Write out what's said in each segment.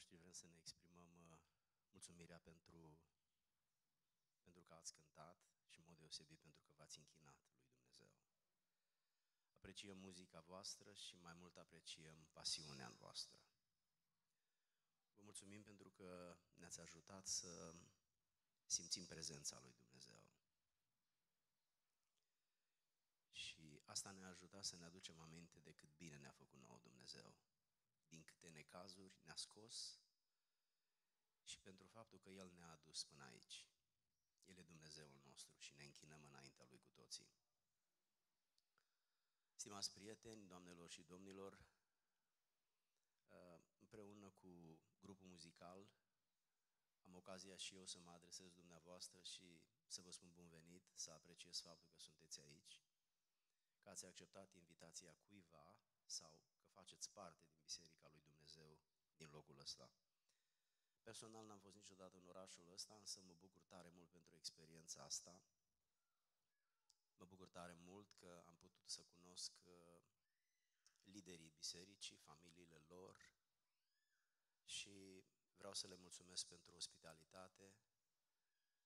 noștri vrem să ne exprimăm uh, mulțumirea pentru, pentru că ați cântat și în mod deosebit pentru că v-ați închinat lui Dumnezeu. Apreciem muzica voastră și mai mult apreciem pasiunea voastră. Vă mulțumim pentru că ne-ați ajutat să simțim prezența lui Dumnezeu. Și asta ne-a ajutat să ne aducem aminte de cât bine ne-a făcut nouă Dumnezeu. Din câte necazuri ne-a scos și pentru faptul că El ne-a adus până aici. El e Dumnezeul nostru și ne închinăm înaintea Lui cu toții. Stimați prieteni, doamnelor și domnilor, uh, împreună cu grupul muzical am ocazia și eu să mă adresez dumneavoastră și să vă spun bun venit, să apreciez faptul că sunteți aici că ați acceptat invitația cuiva sau că faceți parte din Biserica lui Dumnezeu din locul ăsta. Personal n-am fost niciodată în orașul ăsta, însă mă bucur tare mult pentru experiența asta. Mă bucur tare mult că am putut să cunosc uh, liderii bisericii, familiile lor și vreau să le mulțumesc pentru ospitalitate,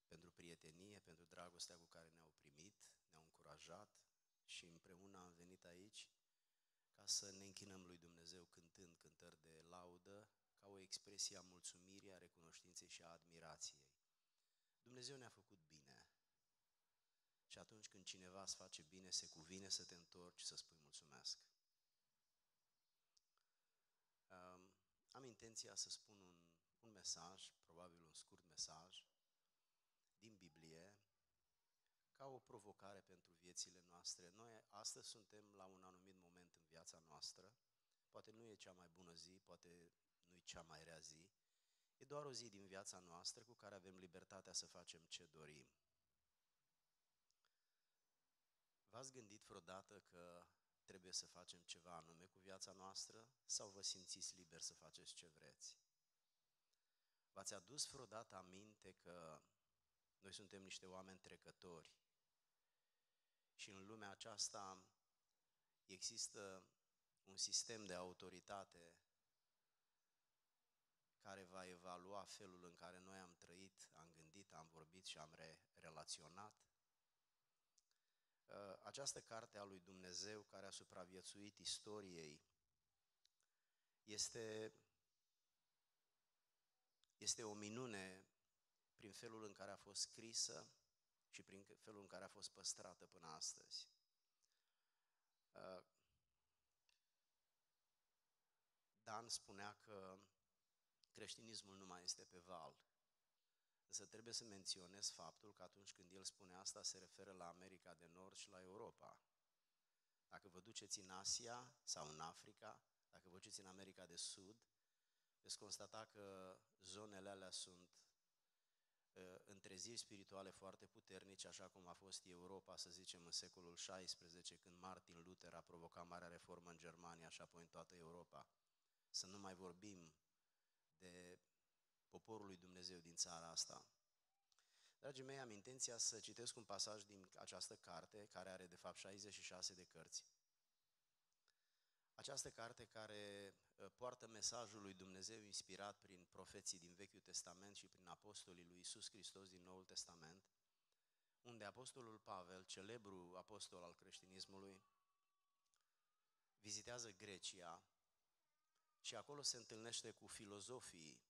pentru prietenie, pentru dragostea cu care ne-au primit, ne-au încurajat, și împreună am venit aici ca să ne închinăm lui Dumnezeu cântând cântări de laudă, ca o expresie a mulțumirii, a recunoștinței și a admirației. Dumnezeu ne-a făcut bine. Și atunci când cineva îți face bine, se cuvine să te întorci să spui mulțumesc. Am intenția să spun un, un mesaj, probabil un scurt mesaj, din Biblie, ca o provocare pentru viețile noastre. Noi astăzi suntem la un anumit moment în viața noastră, poate nu e cea mai bună zi, poate nu e cea mai rea zi, e doar o zi din viața noastră cu care avem libertatea să facem ce dorim. V-ați gândit vreodată că trebuie să facem ceva anume cu viața noastră sau vă simțiți liber să faceți ce vreți? V-ați adus vreodată aminte că noi suntem niște oameni trecători și în lumea aceasta există un sistem de autoritate care va evalua felul în care noi am trăit, am gândit, am vorbit și am re- relaționat. Uh, această carte a lui Dumnezeu care a supraviețuit istoriei este, este o minune prin felul în care a fost scrisă, și prin felul în care a fost păstrată până astăzi. Uh, Dan spunea că creștinismul nu mai este pe val. Însă trebuie să menționez faptul că atunci când el spune asta, se referă la America de Nord și la Europa. Dacă vă duceți în Asia sau în Africa, dacă vă duceți în America de Sud, veți constata că zonele alea sunt Uh, întreziri spirituale foarte puternice, așa cum a fost Europa, să zicem, în secolul XVI, când Martin Luther a provocat marea reformă în Germania și apoi în toată Europa. Să nu mai vorbim de poporul lui Dumnezeu din țara asta. Dragii mei, am intenția să citesc un pasaj din această carte, care are de fapt 66 de cărți. Această carte care uh, poartă mesajul lui Dumnezeu inspirat prin profeții din Vechiul Testament și prin apostolii lui Isus Hristos din Noul Testament, unde apostolul Pavel, celebru apostol al creștinismului, vizitează Grecia și acolo se întâlnește cu filozofii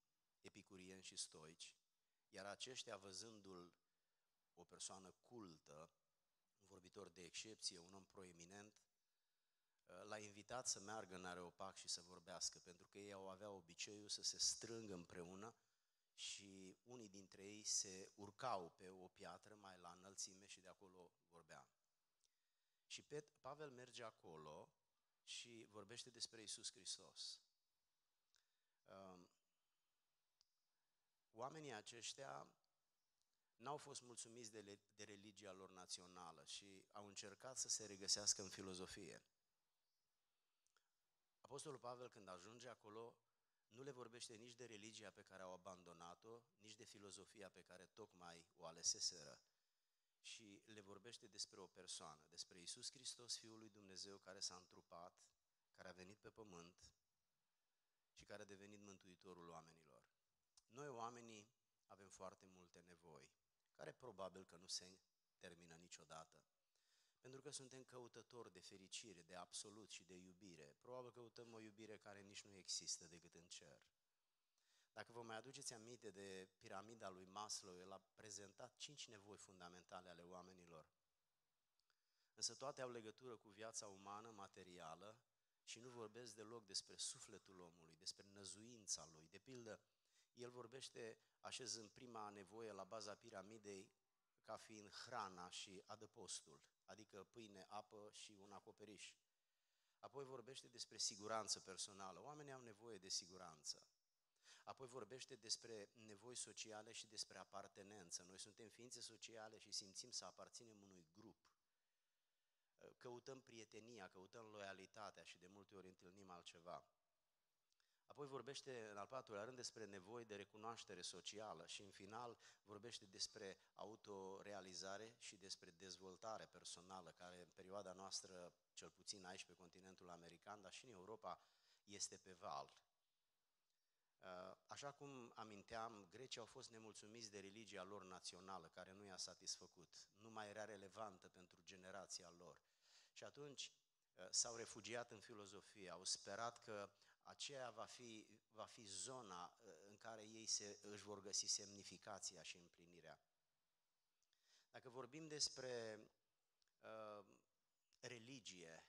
epicurieni și stoici, iar aceștia, văzându-l o persoană cultă, un vorbitor de excepție, un om proeminent, Uh, l-a invitat să meargă în Areopag și să vorbească, pentru că ei au avea obiceiul să se strângă împreună și unii dintre ei se urcau pe o piatră mai la înălțime și de acolo vorbea. Și Pavel merge acolo și vorbește despre Isus Hristos. Um, oamenii aceștia n-au fost mulțumiți de, de religia lor națională și au încercat să se regăsească în filozofie. Apostolul Pavel, când ajunge acolo, nu le vorbește nici de religia pe care au abandonat-o, nici de filozofia pe care tocmai o aleseseră, și le vorbește despre o persoană, despre Isus Hristos, Fiul lui Dumnezeu, care s-a întrupat, care a venit pe pământ și care care a devenit mântuitorul oamenilor. Noi, oamenii, avem foarte multe nevoi, care probabil că nu se termină niciodată. Pentru că suntem căutători de fericire, de absolut și de iubire. Probabil căutăm o iubire care nici nu există decât în cer. Dacă vă mai aduceți aminte de piramida lui Maslow, el a prezentat cinci nevoi fundamentale ale oamenilor. Însă toate au legătură cu viața umană, materială, și nu vorbesc deloc despre sufletul omului, despre năzuința lui. De pildă, el vorbește așezând prima nevoie la baza piramidei ca fiind hrana și adăpostul, adică pâine, apă și un acoperiș. Apoi vorbește despre siguranță personală. Oamenii au nevoie de siguranță. Apoi vorbește despre nevoi sociale și despre apartenență. Noi suntem ființe sociale și simțim să aparținem unui grup. Căutăm prietenia, căutăm loialitatea și de multe ori întâlnim altceva. Apoi vorbește în al patrulea rând despre nevoi de recunoaștere socială și în final vorbește despre autorealizare și despre dezvoltare personală, care în perioada noastră, cel puțin aici pe continentul american, dar și în Europa, este pe val. Uh, așa cum aminteam, grecii au fost nemulțumiți de religia lor națională, care nu i-a satisfăcut, nu mai era relevantă pentru generația lor. Și atunci uh, s-au refugiat în filozofie, au sperat că aceea va fi, va fi zona uh, în care ei se, își vor găsi semnificația și împlinirea. Dacă vorbim despre uh, religie,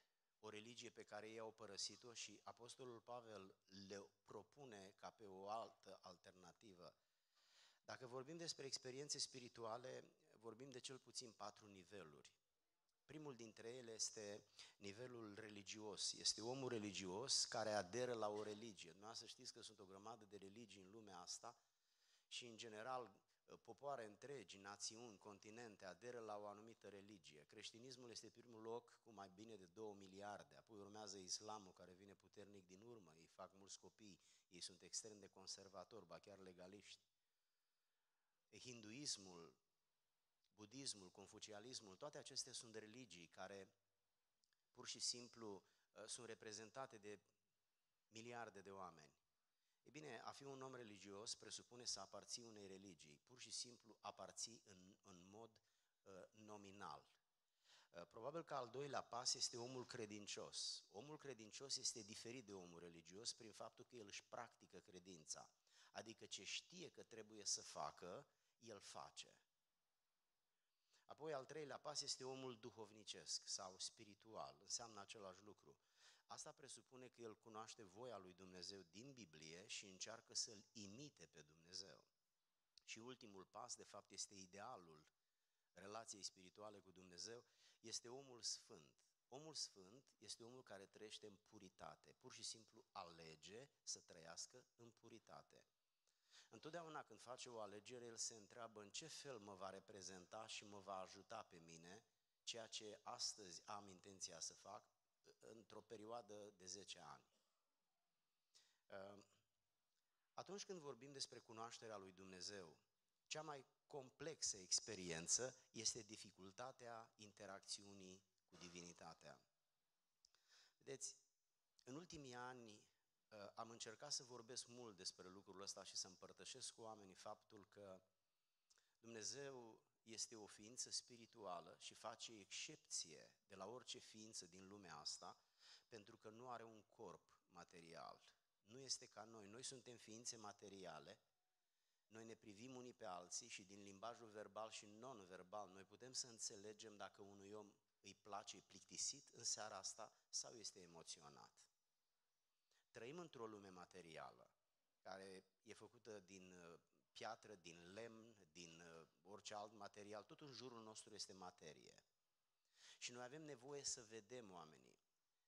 o religie pe care ei au părăsit-o și Apostolul Pavel le propune ca pe o altă alternativă. Dacă vorbim despre experiențe spirituale, vorbim de cel puțin patru niveluri. Primul dintre ele este nivelul religios. Este omul religios care aderă la o religie. Nu să știți că sunt o grămadă de religii în lumea asta și, în general, popoare întregi, națiuni, continente aderă la o anumită religie. Creștinismul este primul loc cu mai bine de 2 miliarde, apoi urmează islamul care vine puternic din urmă, ei fac mulți copii, ei sunt extrem de conservatori, ba chiar legaliști. Hinduismul, budismul, confucialismul, toate acestea sunt religii care pur și simplu uh, sunt reprezentate de miliarde de oameni. E bine, a fi un om religios presupune să aparții unei religii, pur și simplu aparții în, în mod uh, nominal. Uh, probabil că al doilea pas este omul credincios. Omul credincios este diferit de omul religios prin faptul că el își practică credința. Adică ce știe că trebuie să facă, el face. Apoi al treilea pas este omul duhovnicesc sau spiritual, înseamnă același lucru. Asta presupune că el cunoaște voia lui Dumnezeu din Biblie și încearcă să-l imite pe Dumnezeu. Și ultimul pas, de fapt, este idealul relației spirituale cu Dumnezeu, este omul sfânt. Omul sfânt este omul care trăiește în puritate, pur și simplu alege să trăiască în puritate. Întotdeauna când face o alegere, el se întreabă în ce fel mă va reprezenta și mă va ajuta pe mine ceea ce astăzi am intenția să fac într-o perioadă de 10 ani. Ehm, atunci când vorbim despre cunoașterea lui Dumnezeu, cea mai complexă experiență este dificultatea interacțiunii cu divinitatea. Vedeți, în ultimii ani Uh, am încercat să vorbesc mult despre lucrul ăsta și să împărtășesc cu oamenii faptul că Dumnezeu este o ființă spirituală și face excepție de la orice ființă din lumea asta, pentru că nu are un corp material. Nu este ca noi. Noi suntem ființe materiale, noi ne privim unii pe alții și din limbajul verbal și non-verbal noi putem să înțelegem dacă unui om îi place, îi plictisit în seara asta sau este emoționat. Trăim într-o lume materială, care e făcută din uh, piatră, din lemn, din uh, orice alt material, tot în jurul nostru este materie. Și noi avem nevoie să vedem oamenii.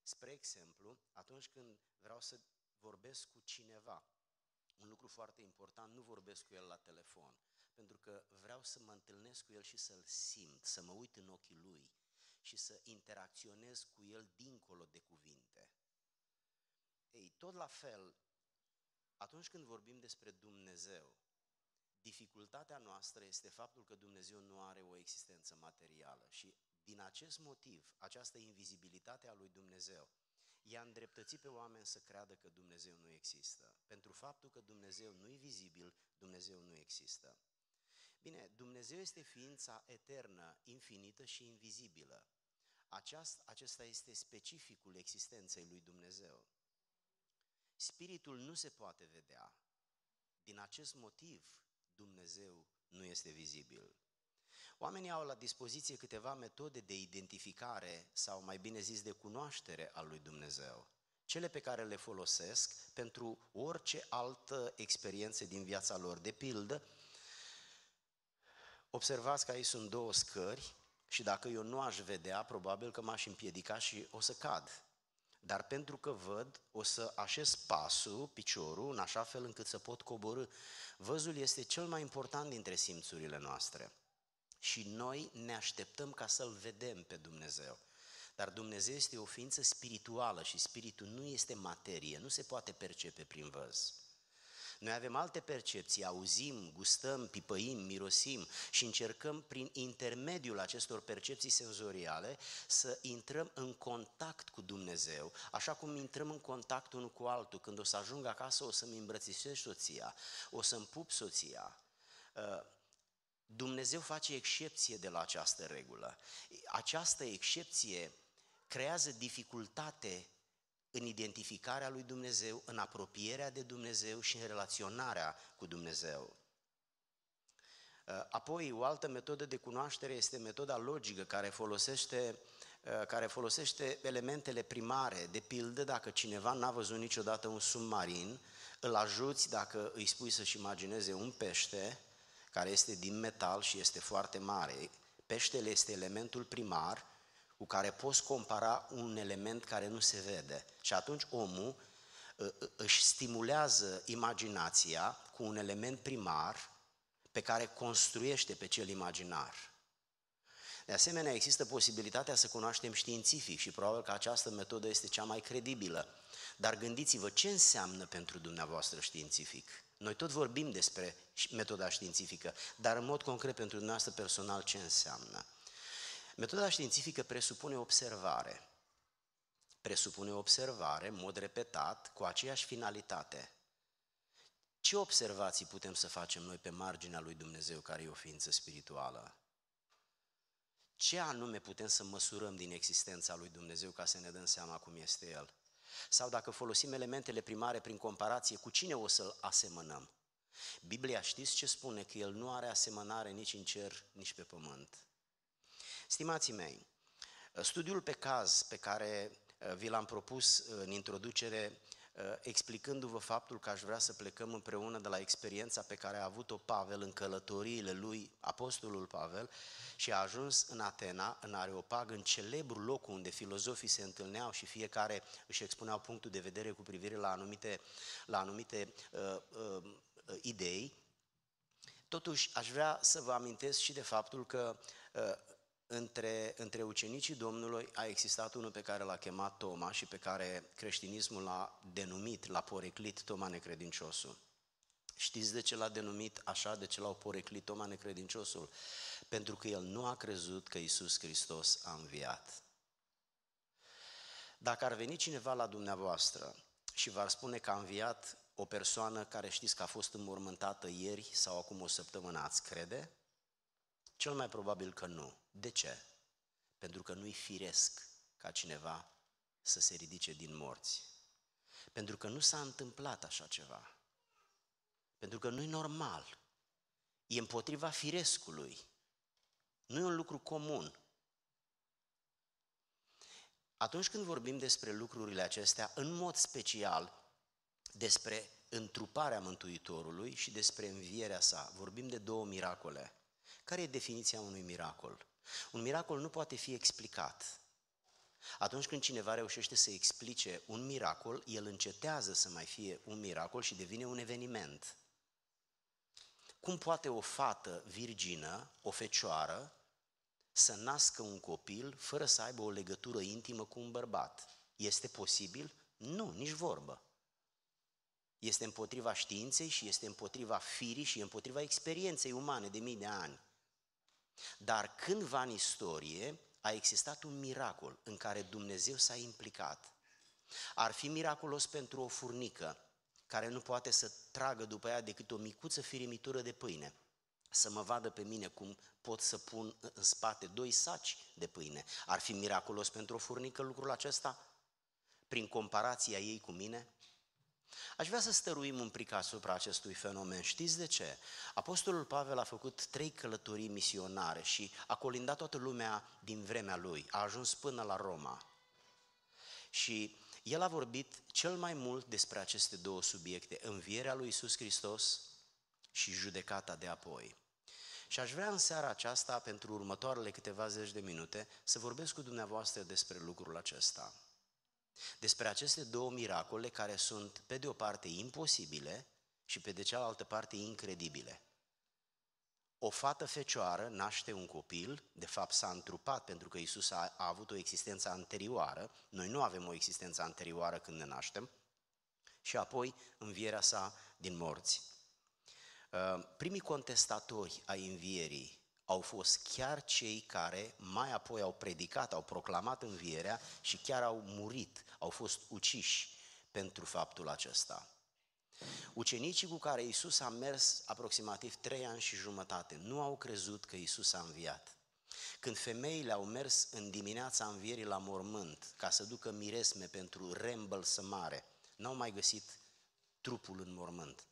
Spre exemplu, atunci când vreau să vorbesc cu cineva, un lucru foarte important, nu vorbesc cu el la telefon, pentru că vreau să mă întâlnesc cu el și să-l simt, să mă uit în ochii lui și să interacționez cu el dincolo de cuvinte. Ei, tot la fel, atunci când vorbim despre Dumnezeu, dificultatea noastră este faptul că Dumnezeu nu are o existență materială și din acest motiv, această invizibilitate a lui Dumnezeu i-a îndreptățit pe oameni să creadă că Dumnezeu nu există. Pentru faptul că Dumnezeu nu e vizibil, Dumnezeu nu există. Bine, Dumnezeu este ființa eternă, infinită și invizibilă. Aceast, acesta este specificul existenței lui Dumnezeu. Spiritul nu se poate vedea. Din acest motiv, Dumnezeu nu este vizibil. Oamenii au la dispoziție câteva metode de identificare sau mai bine zis de cunoaștere a lui Dumnezeu. Cele pe care le folosesc pentru orice altă experiență din viața lor. De pildă, observați că aici sunt două scări și dacă eu nu aș vedea, probabil că m-aș împiedica și o să cad. Dar pentru că văd, o să așez pasul, piciorul, în așa fel încât să pot coborâ. Văzul este cel mai important dintre simțurile noastre. Și noi ne așteptăm ca să-L vedem pe Dumnezeu. Dar Dumnezeu este o ființă spirituală și spiritul nu este materie, nu se poate percepe prin văz. Noi avem alte percepții, auzim, gustăm, pipăim, mirosim și încercăm prin intermediul acestor percepții senzoriale să intrăm în contact cu Dumnezeu, așa cum intrăm în contact unul cu altul. Când o să ajung acasă, o să-mi îmbrățișez soția, o să-mi pup soția. Uh, Dumnezeu face excepție de la această regulă. Această excepție creează dificultate în identificarea lui Dumnezeu, în apropierea de Dumnezeu și în relaționarea cu Dumnezeu. Uh, apoi, o altă metodă de cunoaștere este metoda logică care folosește, uh, care folosește elementele primare. De pildă, dacă cineva n-a văzut niciodată un submarin, îl ajuți dacă îi spui să-și imagineze un pește care este din metal și este foarte mare. Peștele este elementul primar cu care poți compara un element care nu se vede. Și atunci omul ă, ă, își stimulează imaginația cu un element primar pe care construiește pe cel imaginar. De asemenea, există posibilitatea să cunoaștem științific și probabil că această metodă este cea mai credibilă. Dar gândiți-vă ce înseamnă pentru dumneavoastră științific. Noi tot vorbim despre metoda științifică, dar în mod concret pentru dumneavoastră personal ce înseamnă? Metoda științifică presupune observare. Presupune observare, în mod repetat, cu aceeași finalitate. Ce observații putem să facem noi pe marginea lui Dumnezeu, care e o ființă spirituală? Ce anume putem să măsurăm din existența lui Dumnezeu ca să ne dăm seama cum este El? Sau dacă folosim elementele primare prin comparație, cu cine o să-L asemănăm? Biblia știți ce spune? Că El nu are asemănare nici în cer, nici pe pământ. Stimații mei, studiul pe caz pe care uh, vi l-am propus în introducere, uh, explicându-vă faptul că aș vrea să plecăm împreună de la experiența pe care a avut-o Pavel în călătoriile lui, apostolul Pavel, și a ajuns în Atena, în Areopag, în celebrul loc unde filozofii se întâlneau și fiecare își expuneau punctul de vedere cu privire la anumite, la anumite uh, uh, idei. Totuși, aș vrea să vă amintesc și de faptul că uh, între, între ucenicii Domnului a existat unul pe care l-a chemat Toma și pe care creștinismul l-a denumit, l-a poreclit Toma necredinciosul. Știți de ce l-a denumit așa, de ce l-au poreclit Toma necredinciosul? Pentru că el nu a crezut că Isus Hristos a înviat. Dacă ar veni cineva la dumneavoastră și v-ar spune că a înviat o persoană care știți că a fost înmormântată ieri sau acum o săptămână, ați crede? Cel mai probabil că nu. De ce? Pentru că nu-i firesc ca cineva să se ridice din morți. Pentru că nu s-a întâmplat așa ceva. Pentru că nu-i normal. E împotriva firescului. Nu e un lucru comun. Atunci când vorbim despre lucrurile acestea, în mod special despre întruparea Mântuitorului și despre învierea sa, vorbim de două miracole. Care e definiția unui miracol? Un miracol nu poate fi explicat. Atunci când cineva reușește să explice un miracol, el încetează să mai fie un miracol și devine un eveniment. Cum poate o fată virgină, o fecioară, să nască un copil fără să aibă o legătură intimă cu un bărbat? Este posibil? Nu, nici vorbă. Este împotriva științei și este împotriva firii și împotriva experienței umane de mii de ani. Dar cândva în istorie a existat un miracol în care Dumnezeu s-a implicat. Ar fi miraculos pentru o furnică care nu poate să tragă după ea decât o micuță firimitură de pâine. Să mă vadă pe mine cum pot să pun în spate doi saci de pâine. Ar fi miraculos pentru o furnică lucrul acesta? Prin comparația ei cu mine? Aș vrea să stăruim un pic asupra acestui fenomen. Știți de ce? Apostolul Pavel a făcut trei călătorii misionare și a colindat toată lumea din vremea lui. A ajuns până la Roma. Și el a vorbit cel mai mult despre aceste două subiecte, învierea lui Isus Hristos și judecata de apoi. Și aș vrea în seara aceasta, pentru următoarele câteva zeci de minute, să vorbesc cu dumneavoastră despre lucrul acesta. Despre aceste două miracole care sunt, pe de o parte, imposibile și pe de cealaltă parte, incredibile. O fată fecioară naște un copil, de fapt s-a întrupat pentru că Isus a, a avut o existență anterioară, noi nu avem o existență anterioară când ne naștem, și apoi învierea sa din morți. Uh, primii contestatori ai învierii au fost chiar cei care mai apoi au predicat, au proclamat învierea și chiar au murit, au fost uciși pentru faptul acesta. Ucenicii cu care Isus a mers aproximativ trei ani și jumătate nu au crezut că Isus a înviat. Când femeile au mers în dimineața învierii la mormânt ca să ducă miresme pentru reîmbălsămare, n-au mai găsit trupul în mormânt.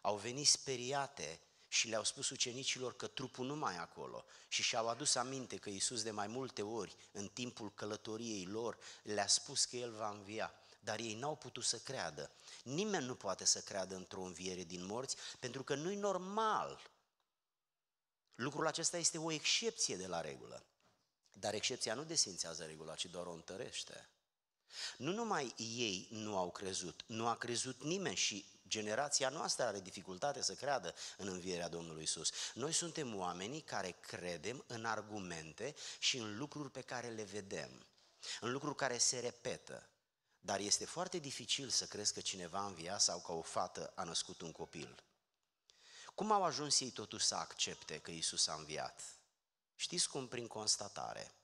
Au venit speriate și le-au spus ucenicilor că trupul nu mai e acolo și și-au adus aminte că Iisus de mai multe ori, în timpul călătoriei lor, le-a spus că El va învia, dar ei n-au putut să creadă. Nimeni nu poate să creadă într-o înviere din morți, pentru că nu-i normal. Lucrul acesta este o excepție de la regulă. Dar excepția nu desințează regula, ci doar o întărește. Nu numai ei nu au crezut, nu a crezut nimeni și generația noastră are dificultate să creadă în învierea Domnului Isus. Noi suntem oamenii care credem în argumente și în lucruri pe care le vedem, în lucruri care se repetă. Dar este foarte dificil să crezi că cineva a înviat sau că o fată a născut un copil. Cum au ajuns ei totuși să accepte că Isus a înviat? Știți cum? Prin constatare.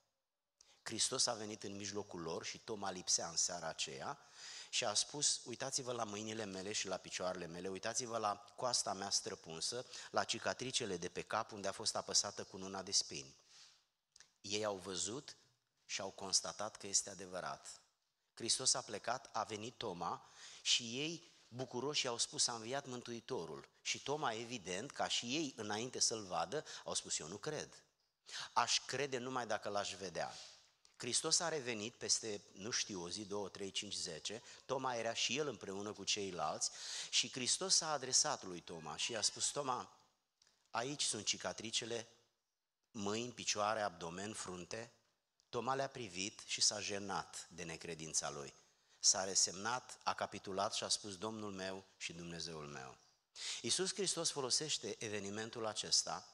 Hristos a venit în mijlocul lor și Toma lipsea în seara aceea și a spus, uitați-vă la mâinile mele și la picioarele mele, uitați-vă la coasta mea străpunsă, la cicatricele de pe cap unde a fost apăsată cu una de spini. Ei au văzut și au constatat că este adevărat. Hristos a plecat, a venit Toma și ei bucuroși au spus a înviat Mântuitorul. Și Toma, evident, ca și ei înainte să-l vadă, au spus eu nu cred. Aș crede numai dacă l-aș vedea. Hristos a revenit peste, nu știu, o zi, două, trei, cinci, zece, Toma era și el împreună cu ceilalți și Hristos s-a adresat lui Toma și i-a spus, Toma, aici sunt cicatricele, mâini, picioare, abdomen, frunte. Toma le-a privit și s-a jenat de necredința lui. S-a resemnat, a capitulat și a spus Domnul meu și Dumnezeul meu. Iisus Hristos folosește evenimentul acesta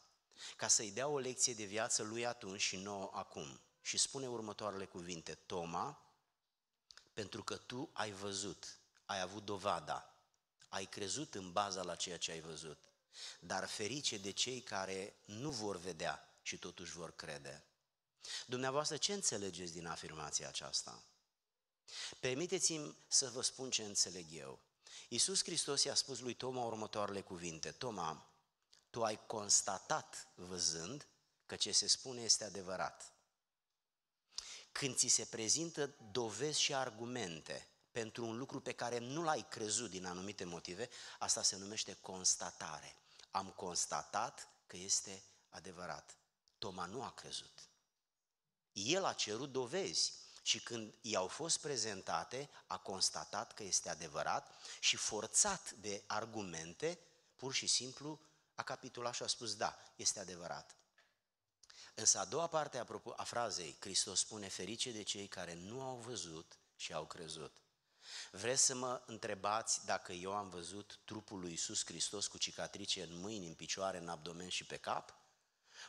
ca să-i dea o lecție de viață lui atunci și nouă acum și spune următoarele cuvinte, Toma, pentru că tu ai văzut, ai avut dovada, ai crezut în baza la ceea ce ai văzut, dar ferice de cei care nu vor vedea și totuși vor crede. Dumneavoastră, ce înțelegeți din afirmația aceasta? Permiteți-mi să vă spun ce înțeleg eu. Iisus Hristos i-a spus lui Toma următoarele cuvinte, Toma, tu ai constatat văzând că ce se spune este adevărat. Când ți se prezintă dovezi și argumente pentru un lucru pe care nu l-ai crezut din anumite motive, asta se numește constatare. Am constatat că este adevărat. Toma nu a crezut. El a cerut dovezi și când i-au fost prezentate, a constatat că este adevărat și forțat de argumente, pur și simplu a capitulat și a spus da, este adevărat. Însă a doua parte a, a frazei, Hristos spune, ferice de cei care nu au văzut și au crezut. Vreți să mă întrebați dacă eu am văzut trupul lui Iisus Hristos cu cicatrice în mâini, în picioare, în abdomen și pe cap?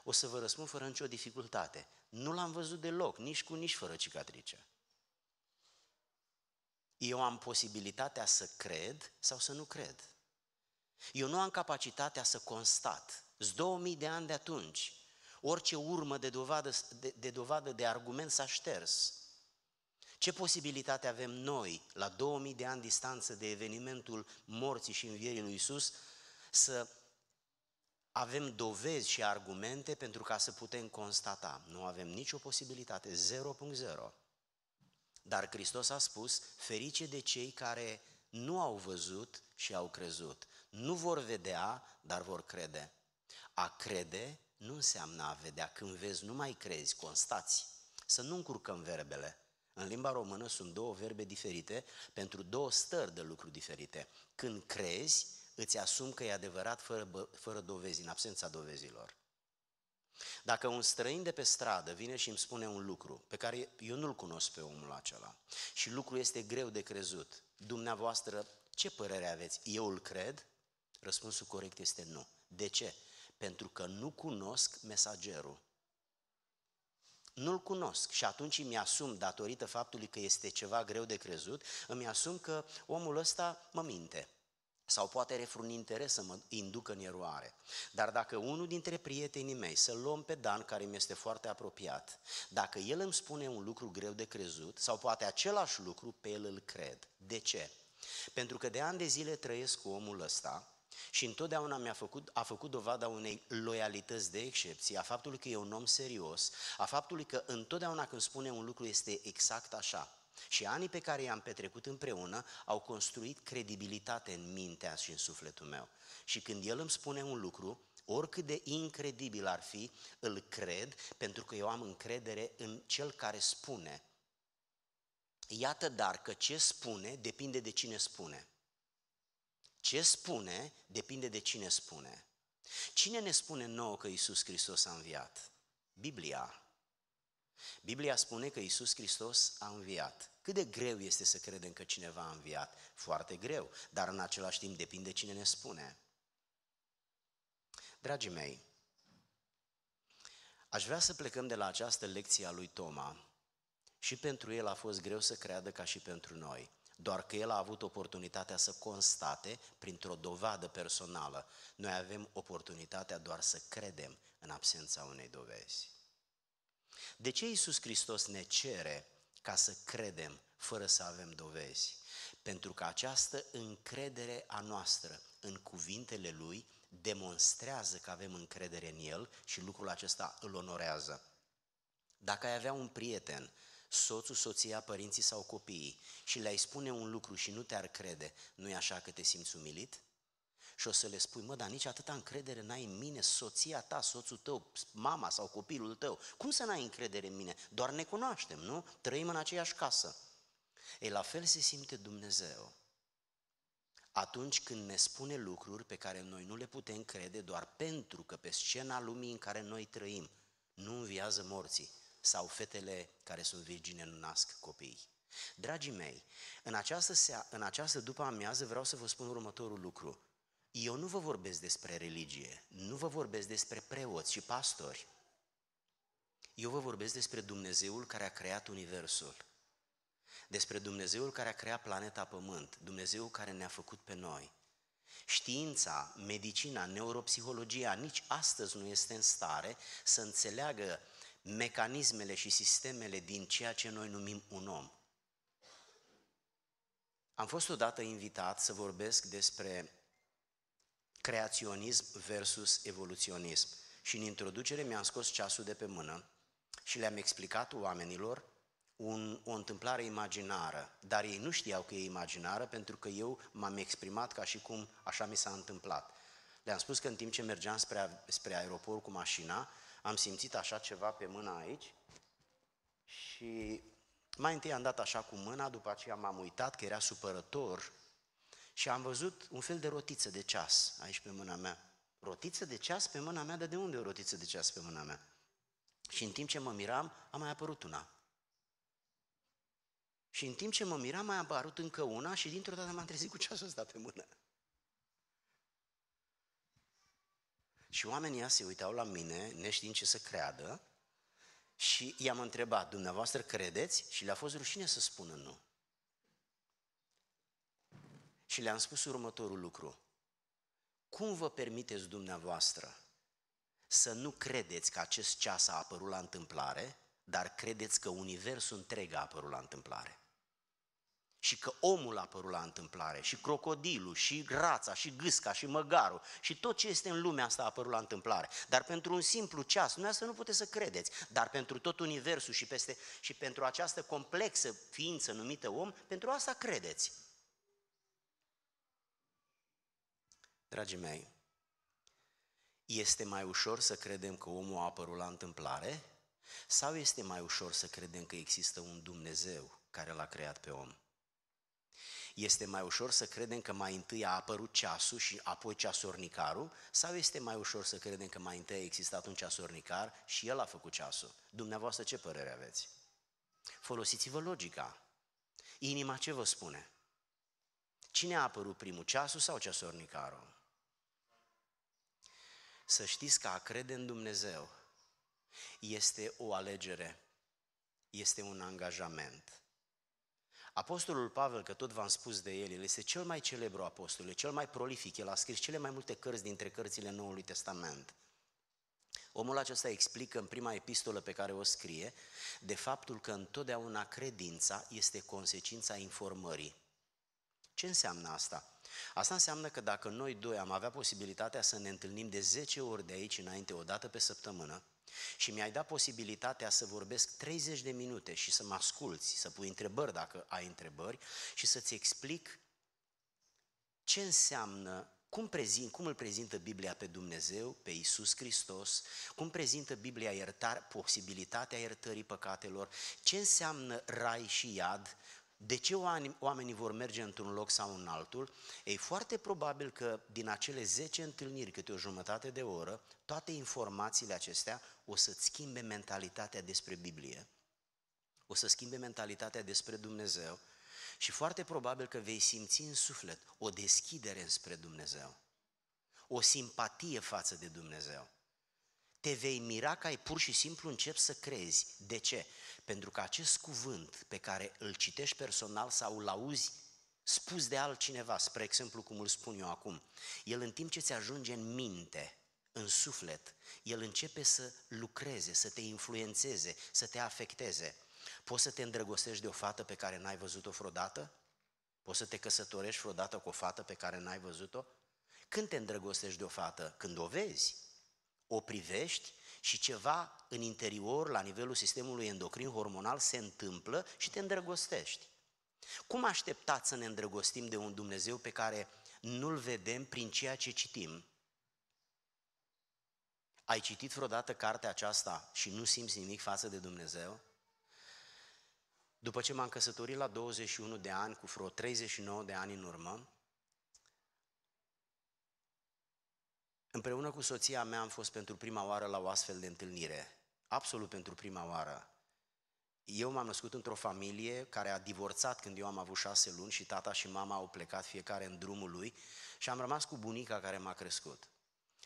O să vă răspund fără nicio dificultate. Nu l-am văzut deloc, nici cu, nici fără cicatrice. Eu am posibilitatea să cred sau să nu cred. Eu nu am capacitatea să constat. Sunt 2000 de ani de atunci orice urmă de dovadă de, de, dovadă de argument s-a șters. Ce posibilitate avem noi, la 2000 de ani distanță de evenimentul morții și învierii lui Isus, să avem dovezi și argumente pentru ca să putem constata. Nu avem nicio posibilitate, 0.0. Dar Hristos a spus, ferice de cei care nu au văzut și au crezut. Nu vor vedea, dar vor crede. A crede nu înseamnă a vedea. Când vezi, nu mai crezi, constați. Să nu încurcăm verbele. În limba română sunt două verbe diferite pentru două stări de lucruri diferite. Când crezi, îți asumi că e adevărat fără, fără dovezi, în absența dovezilor. Dacă un străin de pe stradă vine și îmi spune un lucru pe care eu nu-l cunosc pe omul acela și lucrul este greu de crezut, dumneavoastră ce părere aveți? Eu îl cred? Răspunsul corect este nu. De ce? Pentru că nu cunosc mesagerul. Nu-l cunosc și atunci îmi asum, datorită faptului că este ceva greu de crezut, îmi asum că omul ăsta mă minte. Sau poate refrun interes să mă inducă în eroare. Dar dacă unul dintre prietenii mei, să luăm pe Dan, care mi este foarte apropiat, dacă el îmi spune un lucru greu de crezut, sau poate același lucru, pe el îl cred. De ce? Pentru că de ani de zile trăiesc cu omul ăsta și întotdeauna mi-a făcut, a făcut dovada unei loialități de excepție, a faptului că e un om serios, a faptului că întotdeauna când spune un lucru este exact așa. Și anii pe care i-am petrecut împreună au construit credibilitate în mintea și în sufletul meu. Și când el îmi spune un lucru, oricât de incredibil ar fi, îl cred pentru că eu am încredere în cel care spune. Iată dar că ce spune depinde de cine spune. Ce spune depinde de cine spune. Cine ne spune nouă că Isus Hristos a înviat? Biblia. Biblia spune că Isus Hristos a înviat. Cât de greu este să credem că cineva a înviat? Foarte greu, dar în același timp depinde cine ne spune. Dragii mei, aș vrea să plecăm de la această lecție a lui Toma. Și pentru el a fost greu să creadă ca și pentru noi, doar că el a avut oportunitatea să constate printr-o dovadă personală. Noi avem oportunitatea doar să credem în absența unei dovezi. De ce Iisus Hristos ne cere ca să credem fără să avem dovezi? Pentru că această încredere a noastră în cuvintele Lui demonstrează că avem încredere în El și lucrul acesta îl onorează. Dacă ai avea un prieten, soțul, soția, părinții sau copiii și le-ai spune un lucru și nu te-ar crede, nu e așa că te simți umilit? Și o să le spui, mă, dar nici atâta încredere n-ai în mine, soția ta, soțul tău, mama sau copilul tău. Cum să n-ai încredere în mine? Doar ne cunoaștem, nu? Trăim în aceeași casă. Ei, la fel se simte Dumnezeu. Atunci când ne spune lucruri pe care noi nu le putem crede doar pentru că pe scena lumii în care noi trăim nu înviază morții sau fetele care sunt virgine nu nasc copii. Dragii mei, în această, sea, în această după amiază vreau să vă spun următorul lucru. Eu nu vă vorbesc despre religie, nu vă vorbesc despre preoți și pastori. Eu vă vorbesc despre Dumnezeul care a creat Universul, despre Dumnezeul care a creat planeta Pământ, Dumnezeul care ne-a făcut pe noi. Știința, medicina, neuropsihologia nici astăzi nu este în stare să înțeleagă mecanismele și sistemele din ceea ce noi numim un om. Am fost odată invitat să vorbesc despre creaționism versus evoluționism. Și în introducere mi-am scos ceasul de pe mână și le-am explicat oamenilor un, o întâmplare imaginară, dar ei nu știau că e imaginară pentru că eu m-am exprimat ca și cum așa mi s-a întâmplat. Le-am spus că în timp ce mergeam spre, spre aeroport cu mașina, am simțit așa ceva pe mâna aici și mai întâi am dat așa cu mâna, după aceea m-am uitat că era supărător și am văzut un fel de rotiță de ceas aici pe mâna mea. Rotiță de ceas pe mâna mea? Dar de unde o rotiță de ceas pe mâna mea? Și în timp ce mă miram, a mai apărut una. Și în timp ce mă miram, mai a apărut încă una și dintr-o dată m-am trezit cu ceasul ăsta pe mână. Și oamenii ăia se uitau la mine, neștiind ce să creadă, și i-am întrebat, dumneavoastră credeți? Și le-a fost rușine să spună nu. Și le-am spus următorul lucru. Cum vă permiteți dumneavoastră să nu credeți că acest ceas a apărut la întâmplare dar credeți că universul întreg a apărut la întâmplare. Și că omul a apărut la întâmplare, și crocodilul, și rața, și gâsca, și măgarul, și tot ce este în lumea asta a apărut la întâmplare. Dar pentru un simplu ceas, nu asta nu puteți să credeți, dar pentru tot universul și, peste, și pentru această complexă ființă numită om, pentru asta credeți. Dragii mei, este mai ușor să credem că omul a apărut la întâmplare sau este mai ușor să credem că există un Dumnezeu care l-a creat pe om? Este mai ușor să credem că mai întâi a apărut ceasul și apoi ceasornicarul sau este mai ușor să credem că mai întâi a existat un ceasornicar și el a făcut ceasul? Dumneavoastră ce părere aveți? Folosiți-vă logica. Inima ce vă spune? Cine a apărut primul, ceasul sau ceasornicarul? Să știți că a crede în Dumnezeu este o alegere, este un angajament. Apostolul Pavel, că tot v-am spus de el, el este cel mai celebru apostol, cel mai prolific, el a scris cele mai multe cărți dintre cărțile Noului Testament. Omul acesta explică în prima epistolă pe care o scrie de faptul că întotdeauna credința este consecința informării. Ce înseamnă asta? Asta înseamnă că dacă noi doi am avea posibilitatea să ne întâlnim de 10 ori de aici înainte, o dată pe săptămână, și mi-ai dat posibilitatea să vorbesc 30 de minute și să mă asculți, să pui întrebări dacă ai întrebări și să-ți explic ce înseamnă, cum, prezint, cum îl prezintă Biblia pe Dumnezeu, pe Isus Hristos, cum prezintă Biblia iertar, posibilitatea iertării păcatelor, ce înseamnă rai și iad, de ce oamenii vor merge într-un loc sau în altul? E foarte probabil că din acele 10 întâlniri, câte o jumătate de oră, toate informațiile acestea o să-ți schimbe mentalitatea despre Biblie, o să schimbe mentalitatea despre Dumnezeu și foarte probabil că vei simți în suflet o deschidere spre Dumnezeu, o simpatie față de Dumnezeu. Te vei mira că ai pur și simplu încep să crezi. De ce? Pentru că acest cuvânt pe care îl citești personal sau îl auzi spus de altcineva, spre exemplu cum îl spun eu acum, el în timp ce ți ajunge în minte, în suflet, el începe să lucreze, să te influențeze, să te afecteze. Poți să te îndrăgostești de o fată pe care n-ai văzut-o vreodată? Poți să te căsătorești vreodată cu o fată pe care n-ai văzut-o? Când te îndrăgostești de o fată? Când o vezi, o privești și ceva în interior, la nivelul sistemului endocrin hormonal, se întâmplă și te îndrăgostești. Cum așteptați să ne îndrăgostim de un Dumnezeu pe care nu-L vedem prin ceea ce citim? Ai citit vreodată cartea aceasta și nu simți nimic față de Dumnezeu? După ce m-am căsătorit la 21 de ani, cu vreo 39 de ani în urmă, Împreună cu soția mea am fost pentru prima oară la o astfel de întâlnire. Absolut pentru prima oară. Eu m-am născut într-o familie care a divorțat când eu am avut șase luni și tata și mama au plecat fiecare în drumul lui și am rămas cu bunica care m-a crescut.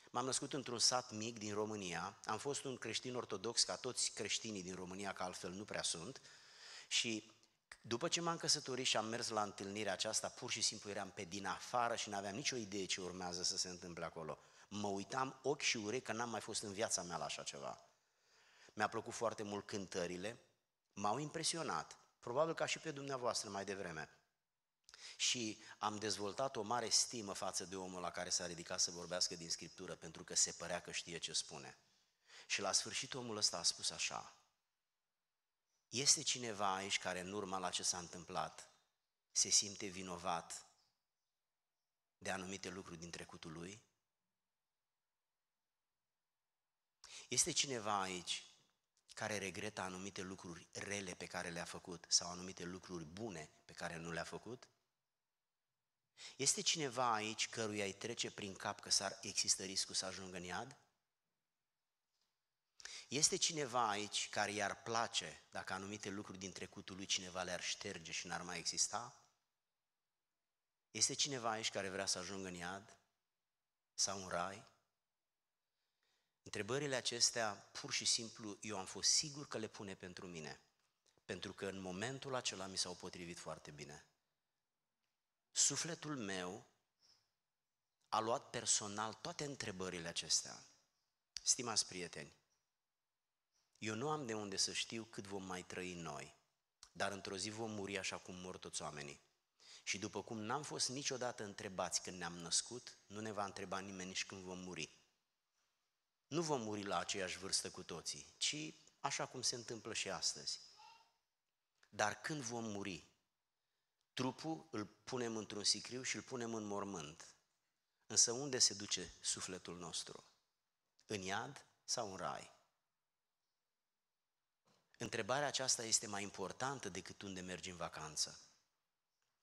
M-am născut într-un sat mic din România, am fost un creștin ortodox ca toți creștinii din România, că altfel nu prea sunt, și după ce m-am căsătorit și am mers la întâlnirea aceasta, pur și simplu eram pe din afară și nu aveam nicio idee ce urmează să se întâmple acolo mă uitam ochi și urechi că n-am mai fost în viața mea la așa ceva. Mi-a plăcut foarte mult cântările, m-au impresionat, probabil ca și pe dumneavoastră mai devreme. Și am dezvoltat o mare stimă față de omul la care s-a ridicat să vorbească din Scriptură, pentru că se părea că știe ce spune. Și la sfârșit omul ăsta a spus așa, este cineva aici care în urma la ce s-a întâmplat se simte vinovat de anumite lucruri din trecutul lui? Este cineva aici care regretă anumite lucruri rele pe care le-a făcut sau anumite lucruri bune pe care nu le-a făcut? Este cineva aici căruia îi trece prin cap că s-ar există riscul să ajungă în iad? Este cineva aici care i-ar place dacă anumite lucruri din trecutul lui cineva le-ar șterge și n-ar mai exista? Este cineva aici care vrea să ajungă în iad? Sau în rai? Întrebările acestea, pur și simplu, eu am fost sigur că le pune pentru mine, pentru că în momentul acela mi s-au potrivit foarte bine. Sufletul meu a luat personal toate întrebările acestea. Stimați prieteni, Eu nu am de unde să știu cât vom mai trăi noi, dar într-o zi vom muri așa cum mor toți oamenii. Și după cum n-am fost niciodată întrebați când ne-am născut, nu ne va întreba nimeni nici când vom muri. Nu vom muri la aceeași vârstă cu toții, ci așa cum se întâmplă și astăzi. Dar când vom muri, trupul îl punem într-un sicriu și îl punem în mormânt. Însă unde se duce sufletul nostru? În iad sau în rai? Întrebarea aceasta este mai importantă decât unde mergi în vacanță,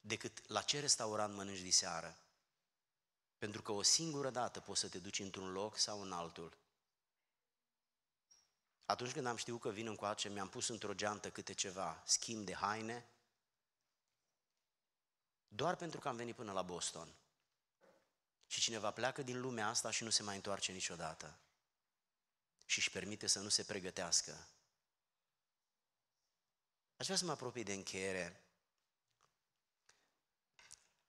decât la ce restaurant mănânci de seară. Pentru că o singură dată poți să te duci într-un loc sau în altul. Atunci când am știut că vin încoace, mi-am pus într-o geantă câte ceva, schimb de haine, doar pentru că am venit până la Boston. Și cineva pleacă din lumea asta și nu se mai întoarce niciodată. Și își permite să nu se pregătească. Aș vrea să mă apropii de încheiere.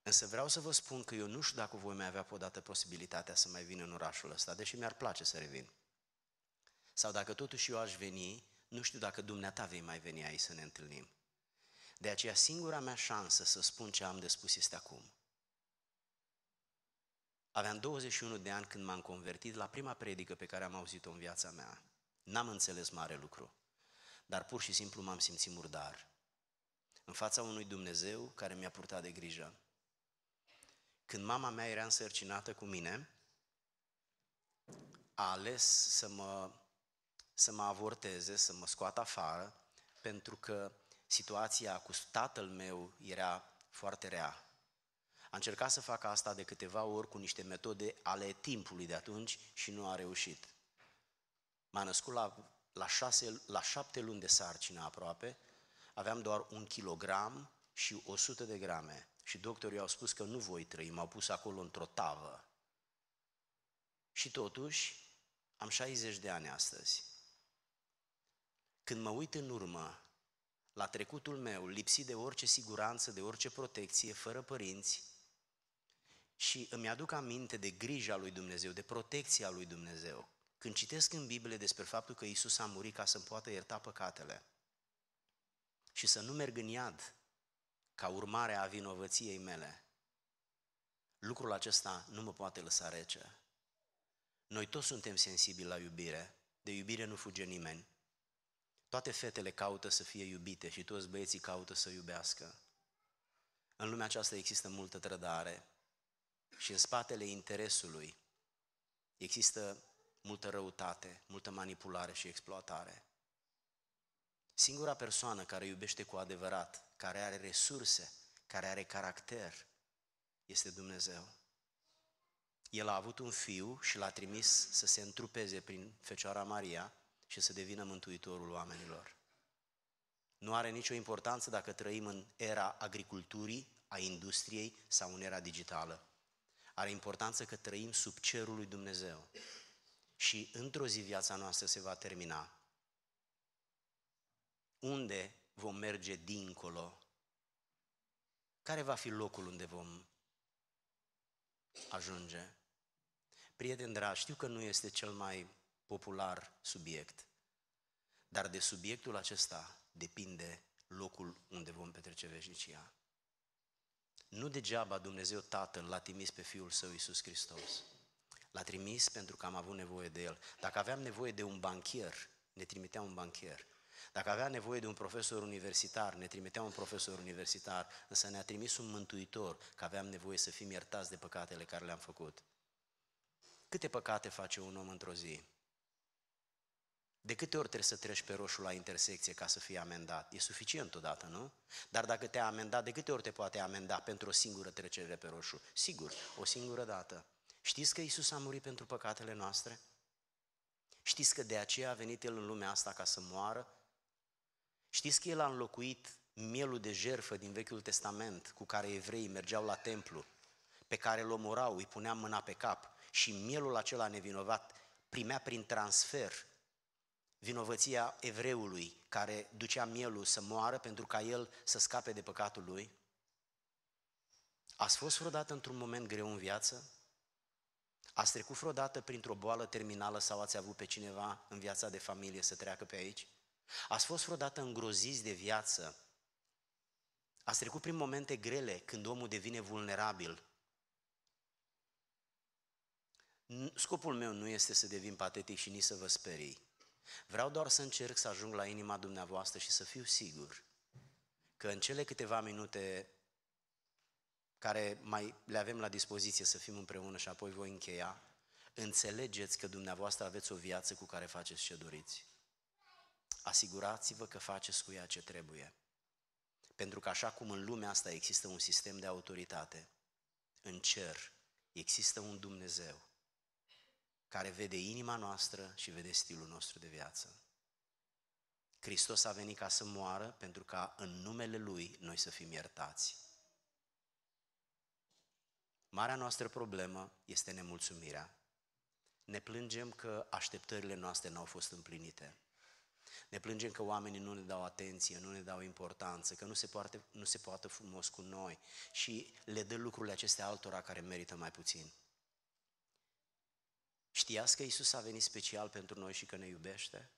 Însă vreau să vă spun că eu nu știu dacă voi mai avea podată posibilitatea să mai vin în orașul ăsta, deși mi-ar place să revin. Sau dacă totuși eu aș veni, nu știu dacă dumneata vei mai veni aici să ne întâlnim. De aceea singura mea șansă să spun ce am de spus este acum. Aveam 21 de ani când m-am convertit la prima predică pe care am auzit-o în viața mea. N-am înțeles mare lucru, dar pur și simplu m-am simțit murdar. În fața unui Dumnezeu care mi-a purtat de grijă. Când mama mea era însărcinată cu mine, a ales să mă să mă avorteze, să mă scoată afară, pentru că situația cu tatăl meu era foarte rea. A încercat să facă asta de câteva ori cu niște metode ale timpului de atunci și nu a reușit. M-a născut la, la, șase, la șapte luni de sarcină aproape, aveam doar un kilogram și 100 de grame. Și doctorii au spus că nu voi trăi, m-au pus acolo într-o tavă. Și totuși, am 60 de ani astăzi. Când mă uit în urmă la trecutul meu, lipsit de orice siguranță, de orice protecție, fără părinți, și îmi aduc aminte de grija lui Dumnezeu, de protecția lui Dumnezeu, când citesc în Biblie despre faptul că Isus a murit ca să-mi poată ierta păcatele și să nu merg în iad ca urmare a vinovăției mele, lucrul acesta nu mă poate lăsa rece. Noi toți suntem sensibili la iubire, de iubire nu fuge nimeni. Toate fetele caută să fie iubite și toți băieții caută să iubească. În lumea aceasta există multă trădare și în spatele interesului există multă răutate, multă manipulare și exploatare. Singura persoană care iubește cu adevărat, care are resurse, care are caracter, este Dumnezeu. El a avut un fiu și l-a trimis să se întrupeze prin Fecioara Maria și să devină mântuitorul oamenilor. Nu are nicio importanță dacă trăim în era agriculturii, a industriei sau în era digitală. Are importanță că trăim sub cerul lui Dumnezeu. Și într-o zi viața noastră se va termina. Unde vom merge dincolo? Care va fi locul unde vom ajunge? Prieteni dragi, știu că nu este cel mai popular subiect. Dar de subiectul acesta depinde locul unde vom petrece veșnicia. Nu degeaba Dumnezeu Tatăl l-a trimis pe Fiul Său Iisus Hristos. L-a trimis pentru că am avut nevoie de El. Dacă aveam nevoie de un banchier, ne trimitea un banchier. Dacă avea nevoie de un profesor universitar, ne trimitea un profesor universitar, însă ne-a trimis un mântuitor, că aveam nevoie să fim iertați de păcatele care le-am făcut. Câte păcate face un om într-o zi? De câte ori trebuie să treci pe roșu la intersecție ca să fii amendat? E suficient odată, nu? Dar dacă te-a amendat, de câte ori te poate amenda pentru o singură trecere pe roșu? Sigur, o singură dată. Știți că Isus a murit pentru păcatele noastre? Știți că de aceea a venit El în lumea asta ca să moară? Știți că El a înlocuit mielul de jerfă din Vechiul Testament cu care evreii mergeau la templu, pe care îl omorau, îi punea mâna pe cap și mielul acela nevinovat primea prin transfer vinovăția evreului care ducea mielul să moară pentru ca el să scape de păcatul lui? Ați fost vreodată într-un moment greu în viață? Ați trecut vreodată printr-o boală terminală sau ați avut pe cineva în viața de familie să treacă pe aici? Ați fost vreodată îngroziți de viață? Ați trecut prin momente grele când omul devine vulnerabil? Scopul meu nu este să devin patetic și nici să vă sperii. Vreau doar să încerc să ajung la inima dumneavoastră și să fiu sigur că în cele câteva minute care mai le avem la dispoziție să fim împreună și apoi voi încheia, înțelegeți că dumneavoastră aveți o viață cu care faceți ce doriți. Asigurați-vă că faceți cu ea ce trebuie. Pentru că așa cum în lumea asta există un sistem de autoritate, în cer există un Dumnezeu care vede inima noastră și vede stilul nostru de viață. Hristos a venit ca să moară pentru ca în numele Lui noi să fim iertați. Marea noastră problemă este nemulțumirea. Ne plângem că așteptările noastre nu au fost împlinite. Ne plângem că oamenii nu ne dau atenție, nu ne dau importanță, că nu se, poate, nu se poate frumos cu noi și le dă lucrurile acestea altora care merită mai puțin. Știați că Isus a venit special pentru noi și că ne iubește?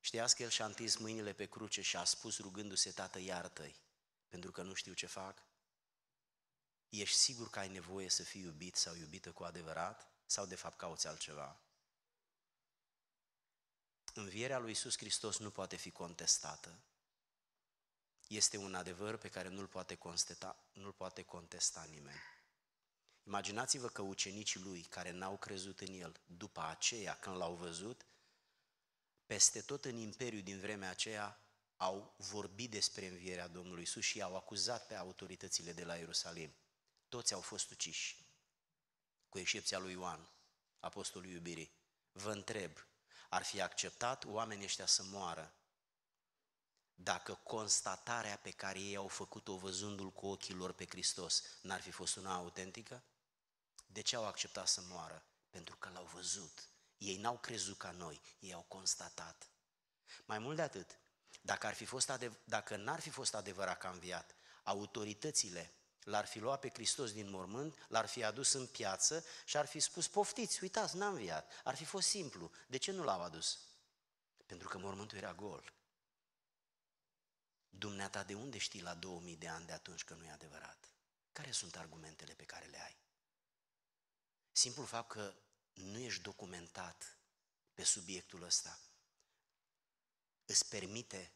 Știați că El și-a întins mâinile pe cruce și a spus rugându-se, Tată, iartă-i, pentru că nu știu ce fac? Ești sigur că ai nevoie să fii iubit sau iubită cu adevărat? Sau de fapt cauți altceva? Învierea lui Isus Hristos nu poate fi contestată. Este un adevăr pe care nu-l poate, constata, nu poate contesta nimeni. Imaginați-vă că ucenicii lui, care n-au crezut în el, după aceea, când l-au văzut, peste tot în imperiu din vremea aceea, au vorbit despre învierea Domnului Isus și i-au acuzat pe autoritățile de la Ierusalim. Toți au fost uciși, cu excepția lui Ioan, apostolul iubirii. Vă întreb, ar fi acceptat oamenii ăștia să moară dacă constatarea pe care ei au făcut-o văzându-L cu ochii lor pe Hristos n-ar fi fost una autentică? De ce au acceptat să moară? Pentru că l-au văzut. Ei n-au crezut ca noi, ei au constatat. Mai mult de atât, dacă, ar fi fost adev- dacă n-ar fi fost adevărat că a înviat, autoritățile l-ar fi luat pe Hristos din mormânt, l-ar fi adus în piață și ar fi spus, poftiți, uitați, n-a înviat. Ar fi fost simplu. De ce nu l-au adus? Pentru că mormântul era gol. Dumneata, de unde știi la 2000 de ani de atunci că nu e adevărat? Care sunt argumentele pe care le ai? Simplul fapt că nu ești documentat pe subiectul ăsta îți permite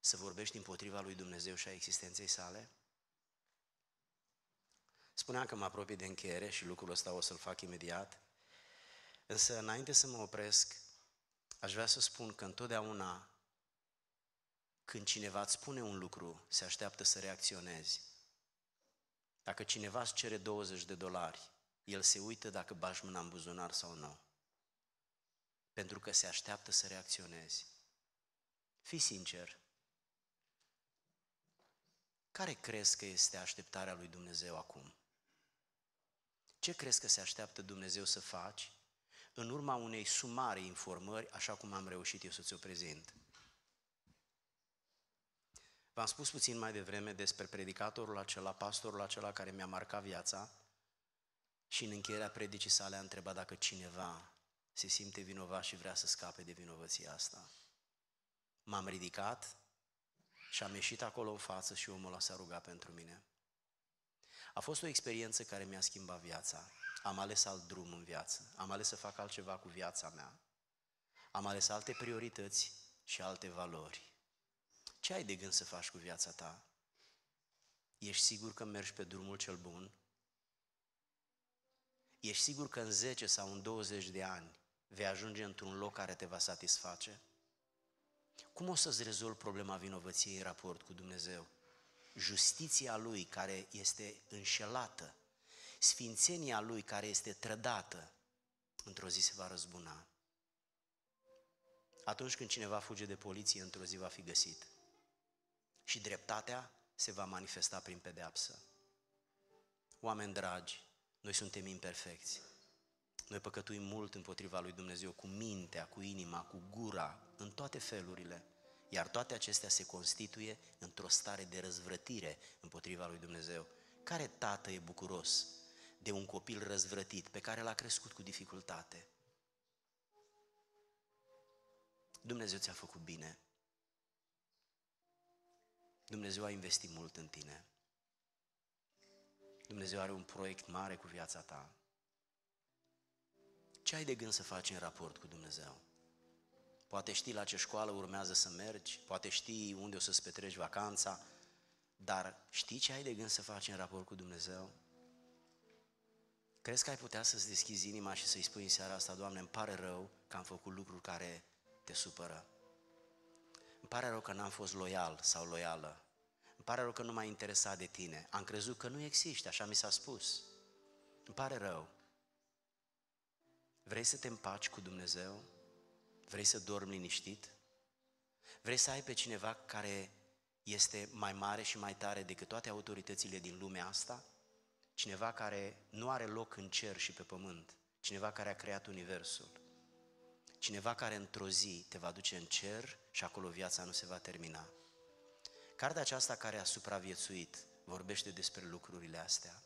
să vorbești împotriva lui Dumnezeu și a existenței sale? Spuneam că mă apropii de încheiere și lucrul ăsta o să-l fac imediat, însă înainte să mă opresc, aș vrea să spun că întotdeauna când cineva îți spune un lucru, se așteaptă să reacționezi. Dacă cineva îți cere 20 de dolari, el se uită dacă bași mâna în buzunar sau nu. Pentru că se așteaptă să reacționezi. Fii sincer. Care crezi că este așteptarea lui Dumnezeu acum? Ce crezi că se așteaptă Dumnezeu să faci în urma unei sumare informări, așa cum am reușit eu să ți-o prezint? V-am spus puțin mai devreme despre predicatorul acela, pastorul acela care mi-a marcat viața și în încheierea predicii sale a întrebat dacă cineva se simte vinovat și vrea să scape de vinovăția asta. M-am ridicat și am ieșit acolo în față și omul ăla s-a rugat pentru mine. A fost o experiență care mi-a schimbat viața. Am ales alt drum în viață. Am ales să fac altceva cu viața mea. Am ales alte priorități și alte valori. Ce ai de gând să faci cu viața ta? Ești sigur că mergi pe drumul cel bun? Ești sigur că în 10 sau în 20 de ani vei ajunge într-un loc care te va satisface? Cum o să-ți rezolvi problema vinovăției în raport cu Dumnezeu? justiția Lui care este înșelată, sfințenia Lui care este trădată, într-o zi se va răzbuna. Atunci când cineva fuge de poliție, într-o zi va fi găsit. Și dreptatea se va manifesta prin pedeapsă. Oameni dragi, noi suntem imperfecți. Noi păcătuim mult împotriva lui Dumnezeu cu mintea, cu inima, cu gura, în toate felurile. Iar toate acestea se constituie într-o stare de răzvrătire împotriva lui Dumnezeu. Care tată e bucuros de un copil răzvrătit pe care l-a crescut cu dificultate. Dumnezeu ți-a făcut bine. Dumnezeu a investit mult în tine. Dumnezeu are un proiect mare cu viața ta. Ce ai de gând să faci în raport cu Dumnezeu? Poate știi la ce școală urmează să mergi, poate știi unde o să-ți petreci vacanța, dar știi ce ai de gând să faci în raport cu Dumnezeu? Crezi că ai putea să-ți deschizi inima și să-i spui în seara asta, Doamne, îmi pare rău că am făcut lucruri care te supără. Îmi pare rău că n-am fost loial sau loială. Îmi pare rău că nu m-a interesat de tine. Am crezut că nu există, așa mi s-a spus. Îmi pare rău. Vrei să te împaci cu Dumnezeu? Vrei să dormi liniștit? Vrei să ai pe cineva care este mai mare și mai tare decât toate autoritățile din lumea asta? Cineva care nu are loc în cer și pe pământ, cineva care a creat universul, cineva care într-o zi te va duce în cer și acolo viața nu se va termina. Cartea aceasta care a supraviețuit vorbește despre lucrurile astea.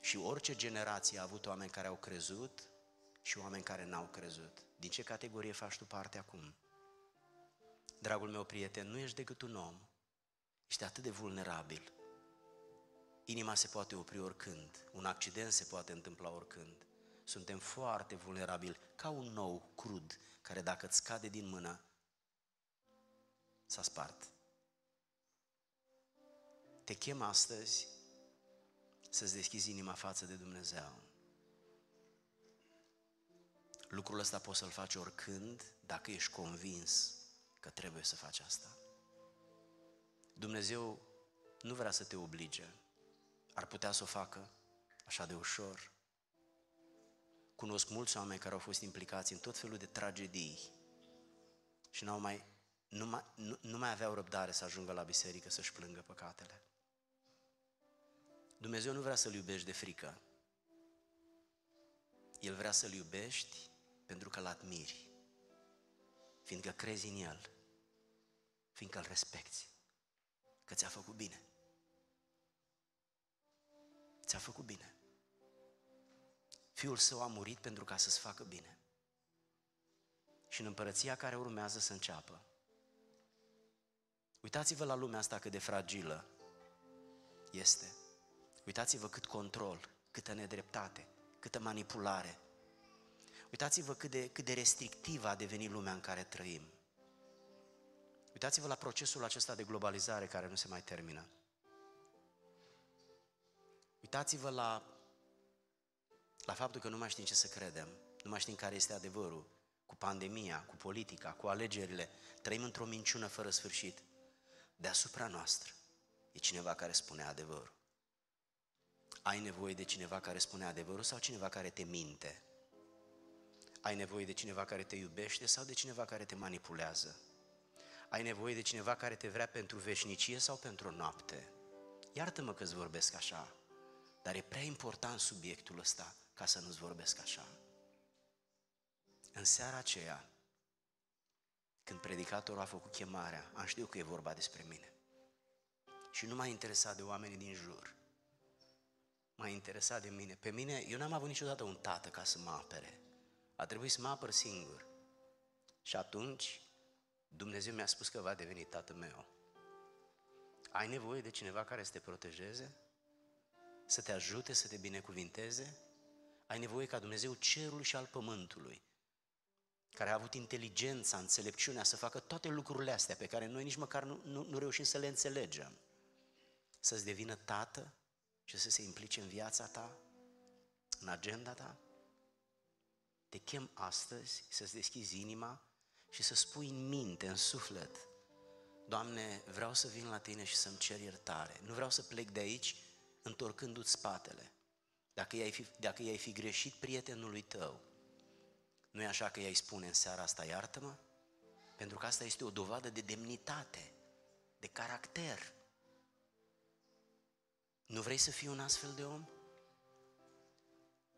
Și orice generație a avut oameni care au crezut și oameni care n-au crezut. Din ce categorie faci tu parte acum? Dragul meu prieten, nu ești decât un om. Ești atât de vulnerabil. Inima se poate opri oricând, un accident se poate întâmpla oricând. Suntem foarte vulnerabili, ca un nou crud, care dacă îți scade din mână, s-a spart. Te chem astăzi să-ți deschizi inima față de Dumnezeu. Lucrul ăsta poți să-l faci oricând, dacă ești convins că trebuie să faci asta. Dumnezeu nu vrea să te oblige, ar putea să o facă așa de ușor. Cunosc mulți oameni care au fost implicați în tot felul de tragedii și n-au mai, nu, mai, nu, nu mai aveau răbdare să ajungă la biserică să-și plângă păcatele. Dumnezeu nu vrea să-L iubești de frică. El vrea să-L iubești pentru că-L admiri, fiindcă crezi în El, fiindcă îl respecti, că ți-a făcut bine. Ți-a făcut bine. Fiul său a murit pentru ca să-ți facă bine. Și în împărăția care urmează să înceapă, uitați-vă la lumea asta cât de fragilă este. Uitați-vă cât control, câtă nedreptate, câtă manipulare. Uitați-vă cât de, cât de restrictivă a devenit lumea în care trăim. Uitați-vă la procesul acesta de globalizare care nu se mai termină. Uitați-vă la, la faptul că nu mai știm ce să credem, nu mai știm care este adevărul, cu pandemia, cu politica, cu alegerile. Trăim într-o minciună fără sfârșit. Deasupra noastră e cineva care spune adevărul. Ai nevoie de cineva care spune adevărul sau cineva care te minte? Ai nevoie de cineva care te iubește sau de cineva care te manipulează? Ai nevoie de cineva care te vrea pentru veșnicie sau pentru o noapte? Iartă-mă că îți vorbesc așa, dar e prea important subiectul ăsta ca să nu-ți vorbesc așa. În seara aceea, când predicatorul a făcut chemarea, am știut că e vorba despre mine. Și nu m-a interesat de oamenii din jur. M-a interesat de mine. Pe mine, eu n-am avut niciodată un tată ca să mă apere. A trebuit să mă apăr singur. Și atunci, Dumnezeu mi-a spus că va deveni tatăl meu. Ai nevoie de cineva care să te protejeze? Să te ajute, să te binecuvinteze? Ai nevoie ca Dumnezeu cerul și al pământului, care a avut inteligența, înțelepciunea să facă toate lucrurile astea pe care noi nici măcar nu, nu, nu reușim să le înțelegem, să-ți devină tată și să se implice în viața ta, în agenda ta? Te chem astăzi să-ți deschizi inima și să spui în minte, în suflet, Doamne, vreau să vin la Tine și să-mi cer iertare. Nu vreau să plec de aici întorcându-ți spatele. Dacă i-ai fi, dacă i-ai fi greșit prietenului tău, nu e așa că i-ai spune în seara asta, iartă-mă? Pentru că asta este o dovadă de demnitate, de caracter. Nu vrei să fii un astfel de om?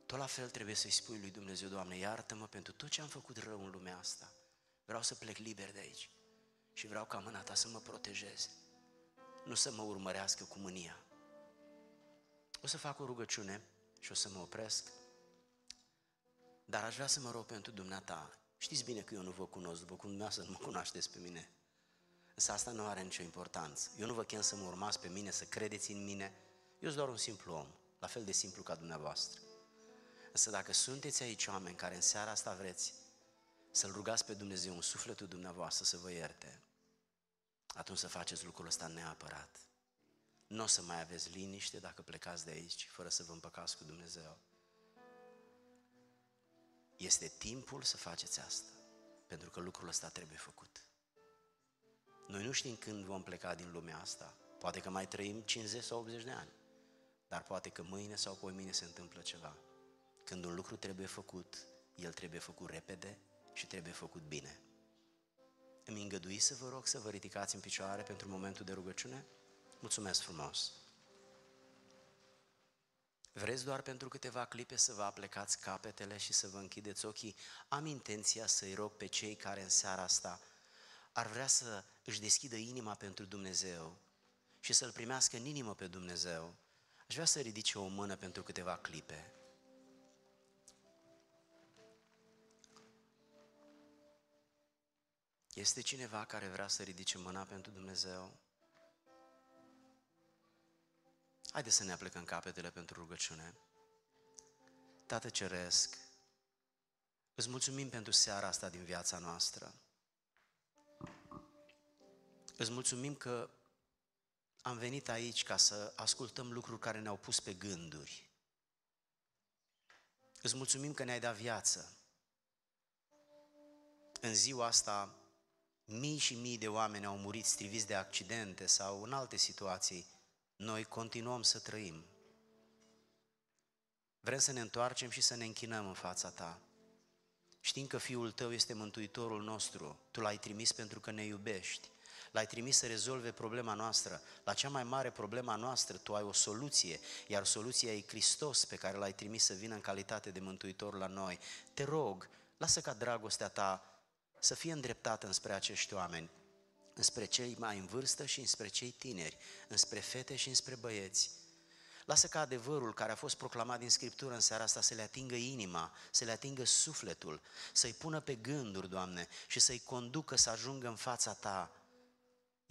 Tot la fel trebuie să-i spui lui Dumnezeu, Doamne, iartă-mă pentru tot ce am făcut rău în lumea asta. Vreau să plec liber de aici și vreau ca mâna ta să mă protejeze, nu să mă urmărească cu mânia. O să fac o rugăciune și o să mă opresc, dar aș vrea să mă rog pentru dumneata. Știți bine că eu nu vă cunosc, după cum dumneavoastră nu mă cunoașteți pe mine. Însă asta nu are nicio importanță. Eu nu vă chem să mă urmați pe mine, să credeți în mine. Eu sunt doar un simplu om, la fel de simplu ca dumneavoastră. Însă dacă sunteți aici oameni care în seara asta vreți să-L rugați pe Dumnezeu în sufletul dumneavoastră să vă ierte, atunci să faceți lucrul ăsta neapărat. Nu o să mai aveți liniște dacă plecați de aici fără să vă împăcați cu Dumnezeu. Este timpul să faceți asta, pentru că lucrul ăsta trebuie făcut. Noi nu știm când vom pleca din lumea asta. Poate că mai trăim 50 sau 80 de ani. Dar poate că mâine sau mâine se întâmplă ceva. Când un lucru trebuie făcut, el trebuie făcut repede și trebuie făcut bine. Îmi îngădui să vă rog să vă ridicați în picioare pentru momentul de rugăciune? Mulțumesc frumos! Vreți doar pentru câteva clipe să vă aplecați capetele și să vă închideți ochii? Am intenția să-i rog pe cei care în seara asta ar vrea să își deschidă inima pentru Dumnezeu și să-L primească în inimă pe Dumnezeu. Aș vrea să ridice o mână pentru câteva clipe. Este cineva care vrea să ridice mâna pentru Dumnezeu? Haideți să ne aplecăm capetele pentru rugăciune. Tată Ceresc, îți mulțumim pentru seara asta din viața noastră. Îți mulțumim că am venit aici ca să ascultăm lucruri care ne-au pus pe gânduri. Îți mulțumim că ne-ai dat viață. În ziua asta, mii și mii de oameni au murit striviți de accidente sau în alte situații noi continuăm să trăim. Vrem să ne întoarcem și să ne închinăm în fața Ta. Știm că Fiul Tău este Mântuitorul nostru, Tu L-ai trimis pentru că ne iubești. L-ai trimis să rezolve problema noastră. La cea mai mare problema noastră, Tu ai o soluție, iar soluția e Hristos pe care L-ai trimis să vină în calitate de Mântuitor la noi. Te rog, lasă ca dragostea Ta să fie îndreptată înspre acești oameni înspre cei mai în vârstă și înspre cei tineri, înspre fete și înspre băieți. Lasă ca adevărul care a fost proclamat din Scriptură în seara asta să le atingă inima, să le atingă sufletul, să-i pună pe gânduri, Doamne, și să-i conducă să ajungă în fața Ta,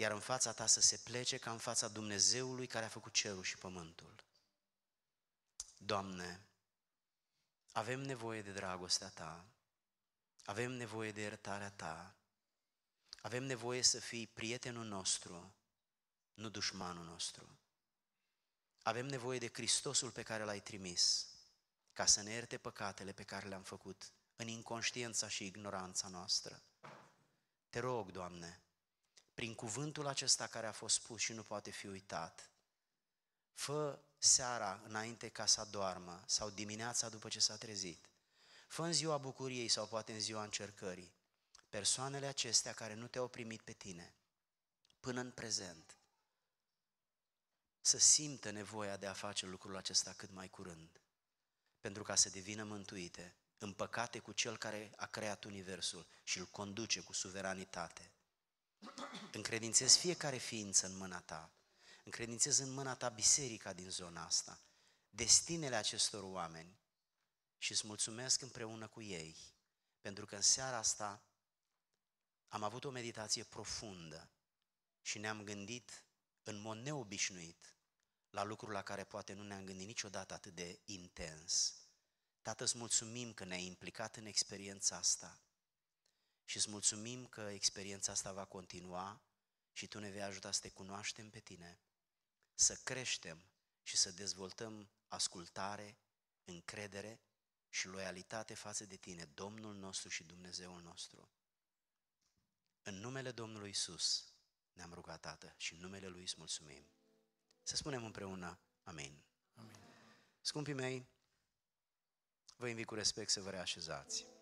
iar în fața Ta să se plece ca în fața Dumnezeului care a făcut cerul și pământul. Doamne, avem nevoie de dragostea Ta, avem nevoie de iertarea Ta, avem nevoie să fii prietenul nostru, nu dușmanul nostru. Avem nevoie de Hristosul pe care l-ai trimis, ca să ne ierte păcatele pe care le-am făcut în inconștiența și ignoranța noastră. Te rog, Doamne, prin cuvântul acesta care a fost spus și nu poate fi uitat, fă seara înainte ca să doarmă sau dimineața după ce s-a trezit, fă în ziua bucuriei sau poate în ziua încercării, persoanele acestea care nu te-au primit pe tine până în prezent să simtă nevoia de a face lucrul acesta cât mai curând, pentru ca să devină mântuite, împăcate cu Cel care a creat Universul și îl conduce cu suveranitate. Încredințez fiecare ființă în mâna ta, încredințez în mâna ta biserica din zona asta, destinele acestor oameni. Și îți mulțumesc împreună cu ei, pentru că în seara asta am avut o meditație profundă și ne-am gândit în mod neobișnuit la lucruri la care poate nu ne-am gândit niciodată atât de intens. Tată, îți mulțumim că ne-ai implicat în experiența asta și îți mulțumim că experiența asta va continua și Tu ne vei ajuta să te cunoaștem pe Tine, să creștem și să dezvoltăm ascultare, încredere și loialitate față de Tine, Domnul nostru și Dumnezeul nostru. În numele Domnului Isus ne-am rugat, Tată, și în numele Lui îți mulțumim. Să spunem împreună, Amin. Amin. Scumpii mei, vă invit cu respect să vă reașezați.